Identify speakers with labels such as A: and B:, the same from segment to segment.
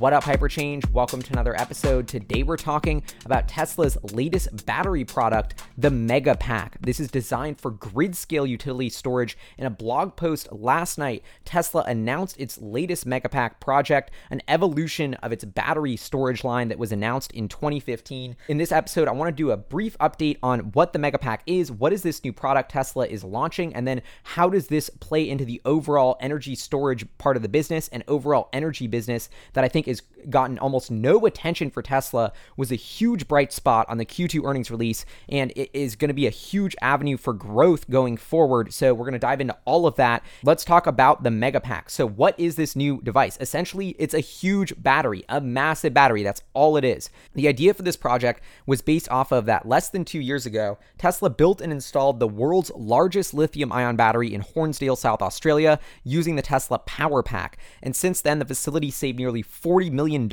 A: What up, Hyperchange? Welcome to another episode. Today we're talking about Tesla's latest battery product, the Megapack. This is designed for grid scale utility storage. In a blog post last night, Tesla announced its latest Megapack project, an evolution of its battery storage line that was announced in 2015. In this episode, I want to do a brief update on what the Megapack is, what is this new product Tesla is launching, and then how does this play into the overall energy storage part of the business and overall energy business that I think think has gotten almost no attention for Tesla, was a huge bright spot on the Q2 earnings release, and it is going to be a huge avenue for growth going forward. So we're going to dive into all of that. Let's talk about the Megapack. So what is this new device? Essentially, it's a huge battery, a massive battery. That's all it is. The idea for this project was based off of that less than two years ago, Tesla built and installed the world's largest lithium ion battery in Hornsdale, South Australia, using the Tesla Power Pack. And since then, the facility saved nearly $40 million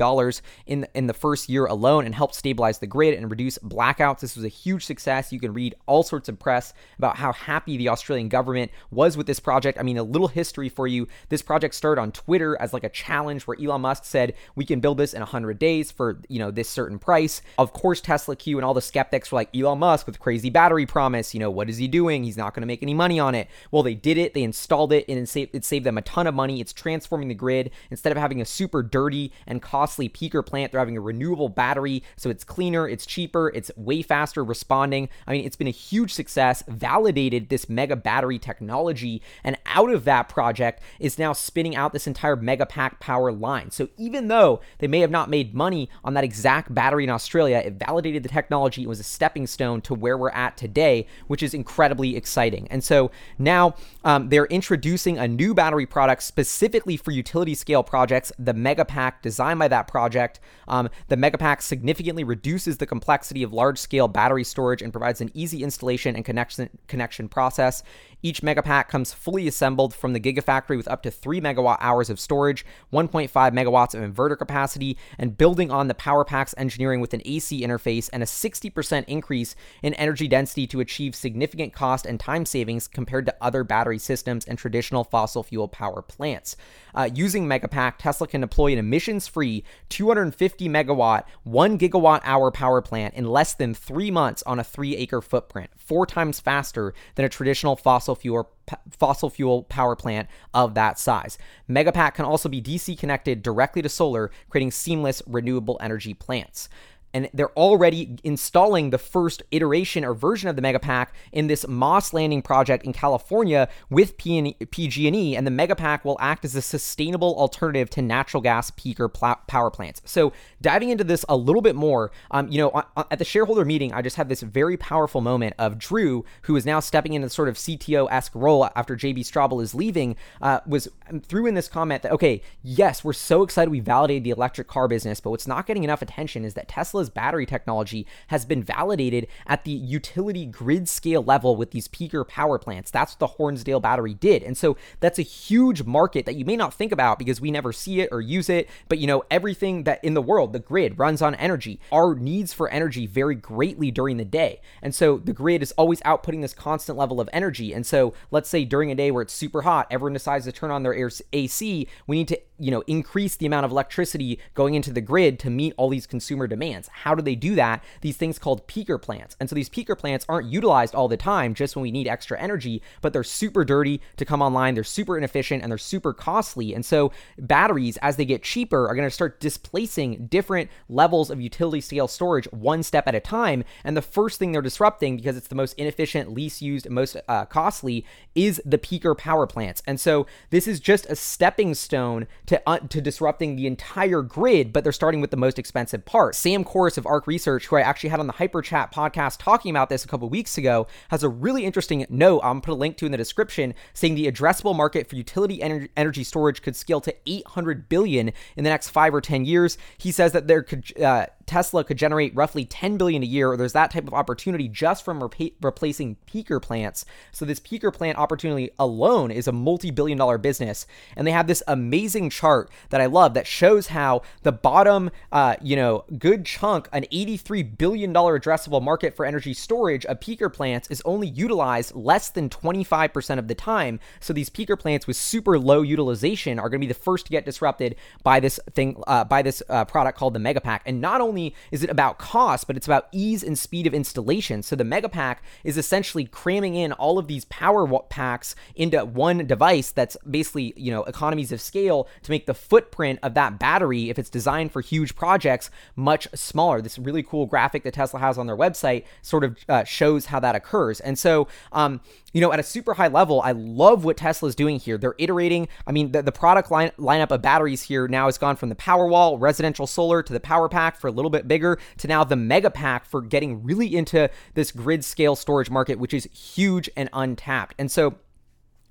A: in, in the first year alone and helped stabilize the grid and reduce blackouts. This was a huge success. You can read all sorts of press about how happy the Australian government was with this project. I mean, a little history for you. This project started on Twitter as like a challenge where Elon Musk said, we can build this in 100 days for, you know, this certain price. Of course, Tesla Q and all the skeptics were like, Elon Musk with crazy battery promise, you know, what is he doing? He's not going to make any money on it. Well, they did it. They installed it and it saved, it saved them a ton of money. It's transforming the grid. Instead of having a super dirty and costly peaker plant. They're having a renewable battery, so it's cleaner, it's cheaper, it's way faster responding. I mean, it's been a huge success, validated this mega battery technology, and out of that project is now spinning out this entire mega pack power line. So even though they may have not made money on that exact battery in Australia, it validated the technology. It was a stepping stone to where we're at today, which is incredibly exciting. And so now um, they're introducing a new battery product specifically for utility scale projects, the Megapack Designed by that project. Um, the Megapack significantly reduces the complexity of large scale battery storage and provides an easy installation and connection, connection process. Each Megapack comes fully assembled from the Gigafactory with up to 3 megawatt hours of storage, 1.5 megawatts of inverter capacity, and building on the Powerpack's engineering with an AC interface and a 60% increase in energy density to achieve significant cost and time savings compared to other battery systems and traditional fossil fuel power plants. Uh, using Megapack, Tesla can deploy an emissions free 250 megawatt, 1 gigawatt hour power plant in less than three months on a three acre footprint, four times faster than a traditional fossil fuel fossil fuel power plant of that size. Megapack can also be DC connected directly to solar, creating seamless renewable energy plants and they're already installing the first iteration or version of the Megapack in this Moss Landing project in California with PG&E, and the Megapack will act as a sustainable alternative to natural gas peaker pl- power plants. So, diving into this a little bit more, um, you know, at the shareholder meeting, I just had this very powerful moment of Drew, who is now stepping into the sort of CTO-esque role after JB Straubel is leaving, uh, was um, threw in this comment that okay, yes, we're so excited we validated the electric car business, but what's not getting enough attention is that Tesla Tesla's battery technology has been validated at the utility grid scale level with these peaker power plants. That's what the Hornsdale battery did. And so that's a huge market that you may not think about because we never see it or use it. But you know, everything that in the world, the grid runs on energy. Our needs for energy vary greatly during the day. And so the grid is always outputting this constant level of energy. And so let's say during a day where it's super hot, everyone decides to turn on their AC, we need to, you know, increase the amount of electricity going into the grid to meet all these consumer demands. How do they do that? These things called peaker plants. And so these peaker plants aren't utilized all the time just when we need extra energy, but they're super dirty to come online. They're super inefficient and they're super costly. And so batteries, as they get cheaper, are going to start displacing different levels of utility scale storage one step at a time. And the first thing they're disrupting, because it's the most inefficient, least used, most uh, costly, is the peaker power plants. And so this is just a stepping stone to, uh, to disrupting the entire grid, but they're starting with the most expensive part. Sam Of ARK Research, who I actually had on the Hyper Chat podcast talking about this a couple weeks ago, has a really interesting note I'm put a link to in the description saying the addressable market for utility ener- energy storage could scale to 800 billion in the next five or 10 years. He says that there could, uh, Tesla could generate roughly 10 billion a year, or there's that type of opportunity just from replacing peaker plants. So this peaker plant opportunity alone is a multi-billion dollar business, and they have this amazing chart that I love that shows how the bottom, uh, you know, good chunk, an 83 billion dollar addressable market for energy storage of peaker plants is only utilized less than 25% of the time. So these peaker plants with super low utilization are going to be the first to get disrupted by this thing, uh, by this uh, product called the Megapack. And not only is it about cost, but it's about ease and speed of installation. So the Megapack is essentially cramming in all of these power packs into one device that's basically, you know, economies of scale to make the footprint of that battery, if it's designed for huge projects, much smaller. This really cool graphic that Tesla has on their website sort of uh, shows how that occurs. And so, um, you know, at a super high level, I love what Tesla is doing here. They're iterating. I mean, the, the product line, lineup of batteries here now has gone from the Powerwall residential solar to the Power Pack for little bit bigger to now the Mega Pack for getting really into this grid scale storage market, which is huge and untapped. And so,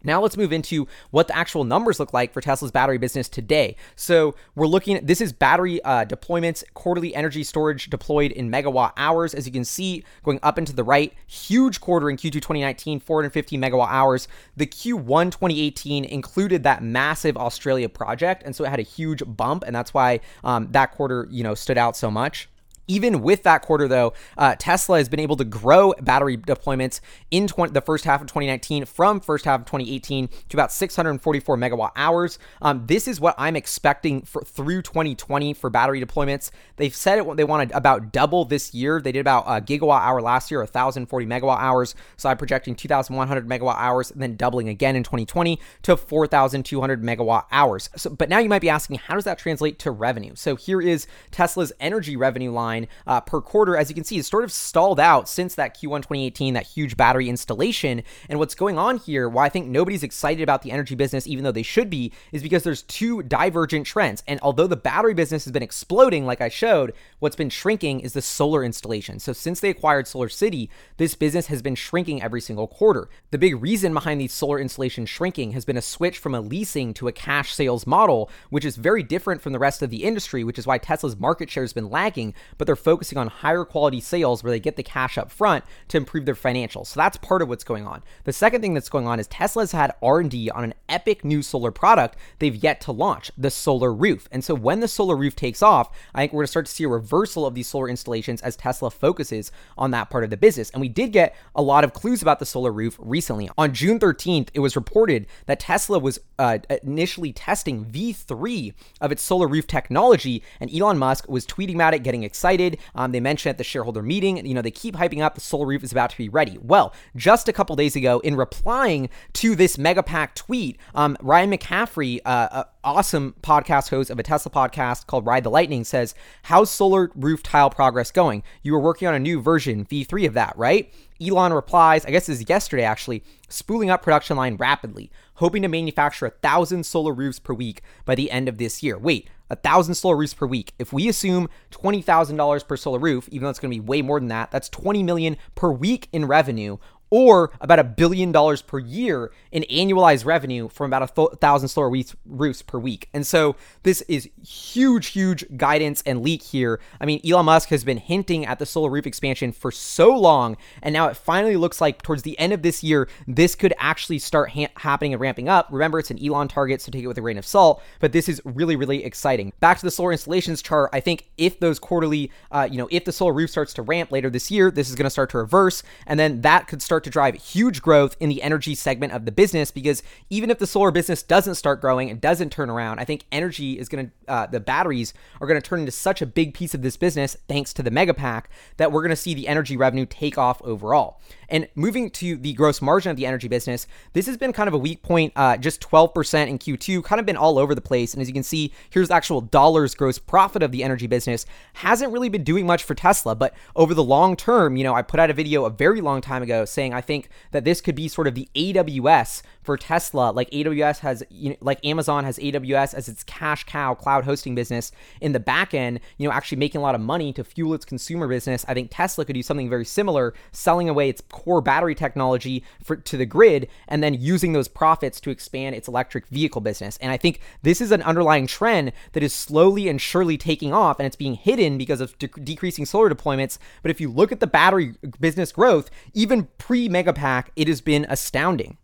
A: now let's move into what the actual numbers look like for Tesla's battery business today. So we're looking at this is battery uh, deployments, quarterly energy storage deployed in megawatt hours. As you can see, going up into the right, huge quarter in Q2 2019, 450 megawatt hours. The Q1 2018 included that massive Australia project, and so it had a huge bump, and that's why um, that quarter you know stood out so much. Even with that quarter, though, uh, Tesla has been able to grow battery deployments in 20, the first half of 2019 from first half of 2018 to about 644 megawatt hours. Um, this is what I'm expecting for through 2020 for battery deployments. They've said it they want to about double this year. They did about a gigawatt hour last year, 1,040 megawatt hours. So I'm projecting 2,100 megawatt hours, and then doubling again in 2020 to 4,200 megawatt hours. So, but now you might be asking, how does that translate to revenue? So here is Tesla's energy revenue line uh, per quarter. As you can see, it's sort of stalled out since that Q1 2018, that huge battery installation. And what's going on here, why I think nobody's excited about the energy business, even though they should be, is because there's two divergent trends. And although the battery business has been exploding, like I showed, what's been shrinking is the solar installation. So since they acquired SolarCity, this business has been shrinking every single quarter. The big reason behind these solar installations shrinking has been a switch from a leasing to a cash sales model, which is very different from the rest of the industry, which is why Tesla's market share has been lagging. But they're focusing on higher quality sales where they get the cash up front to improve their financials. So that's part of what's going on. The second thing that's going on is Tesla's had R&D on an epic new solar product they've yet to launch, the solar roof. And so when the solar roof takes off, I think we're going to start to see a reversal of these solar installations as Tesla focuses on that part of the business. And we did get a lot of clues about the solar roof recently. On June 13th, it was reported that Tesla was uh, initially testing V3 of its solar roof technology, and Elon Musk was tweeting about it, getting excited excited. Um, they mentioned at the shareholder meeting, you know, they keep hyping up the Solar Roof is about to be ready. Well, just a couple days ago, in replying to this Megapack tweet, um, Ryan McCaffrey, uh, awesome podcast host of a Tesla podcast called Ride the Lightning, says, How's solar roof tile progress going? You were working on a new version, V3 of that, right? Elon replies, I guess this is yesterday actually, spooling up production line rapidly, hoping to manufacture a thousand solar roofs per week by the end of this year. Wait, a thousand solar roofs per week. If we assume twenty thousand dollars per solar roof, even though it's going to be way more than that, that's twenty million per week in revenue or about a billion dollars per year in annualized revenue from about a th- thousand solar roofs per week. And so this is huge, huge guidance and leak here. I mean, Elon Musk has been hinting at the solar roof expansion for so long, and now it finally looks like towards the end of this year, this could actually start ha- happening and ramping up. Remember, it's an Elon target, so take it with a grain of salt, but this is really, really exciting. Back to the solar installations chart, I think if those quarterly, uh, you know, if the solar roof starts to ramp later this year, this is going to start to reverse, and then that could start start to drive huge growth in the energy segment of the business because even if the solar business doesn't start growing and doesn't turn around, I think energy is going to, uh, the batteries are going to turn into such a big piece of this business thanks to the mega pack that we're going to see the energy revenue take off overall. And moving to the gross margin of the energy business, this has been kind of a weak point, uh, just 12% in Q2, kind of been all over the place. And as you can see, here's the actual dollars gross profit of the energy business. Hasn't really been doing much for Tesla, but over the long term, you know, I put out a video a very long time ago saying I think that this could be sort of the AWS for Tesla, like AWS has, you know, like Amazon has AWS as its cash cow cloud hosting business in the back end, you know, actually making a lot of money to fuel its consumer business. I think Tesla could do something very similar, selling away its core battery technology for, to the grid and then using those profits to expand its electric vehicle business. And I think this is an underlying trend that is slowly and surely taking off and it's being hidden because of de- decreasing solar deployments. But if you look at the battery business growth, even pre Megapack, it has been astounding.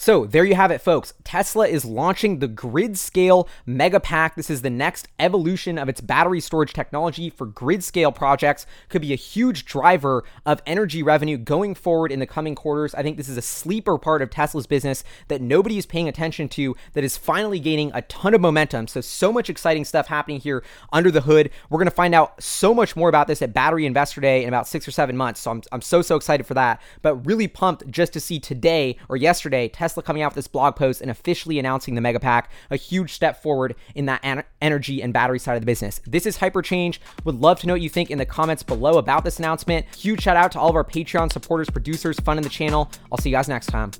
A: So there you have it, folks. Tesla is launching the grid scale Megapack. This is the next evolution of its battery storage technology for grid scale projects. Could be a huge driver of energy revenue going forward in the coming quarters. I think this is a sleeper part of Tesla's business that nobody is paying attention to that is finally gaining a ton of momentum. So, so much exciting stuff happening here under the hood. We're going to find out so much more about this at Battery Investor Day in about six or seven months. So, I'm, I'm so, so excited for that. But really pumped just to see today or yesterday, Tesla Tesla coming out with this blog post and officially announcing the Mega Pack, a huge step forward in that an- energy and battery side of the business. This is Hyperchange. Would love to know what you think in the comments below about this announcement. Huge shout out to all of our Patreon supporters, producers, funding the channel. I'll see you guys next time.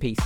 A: Peace.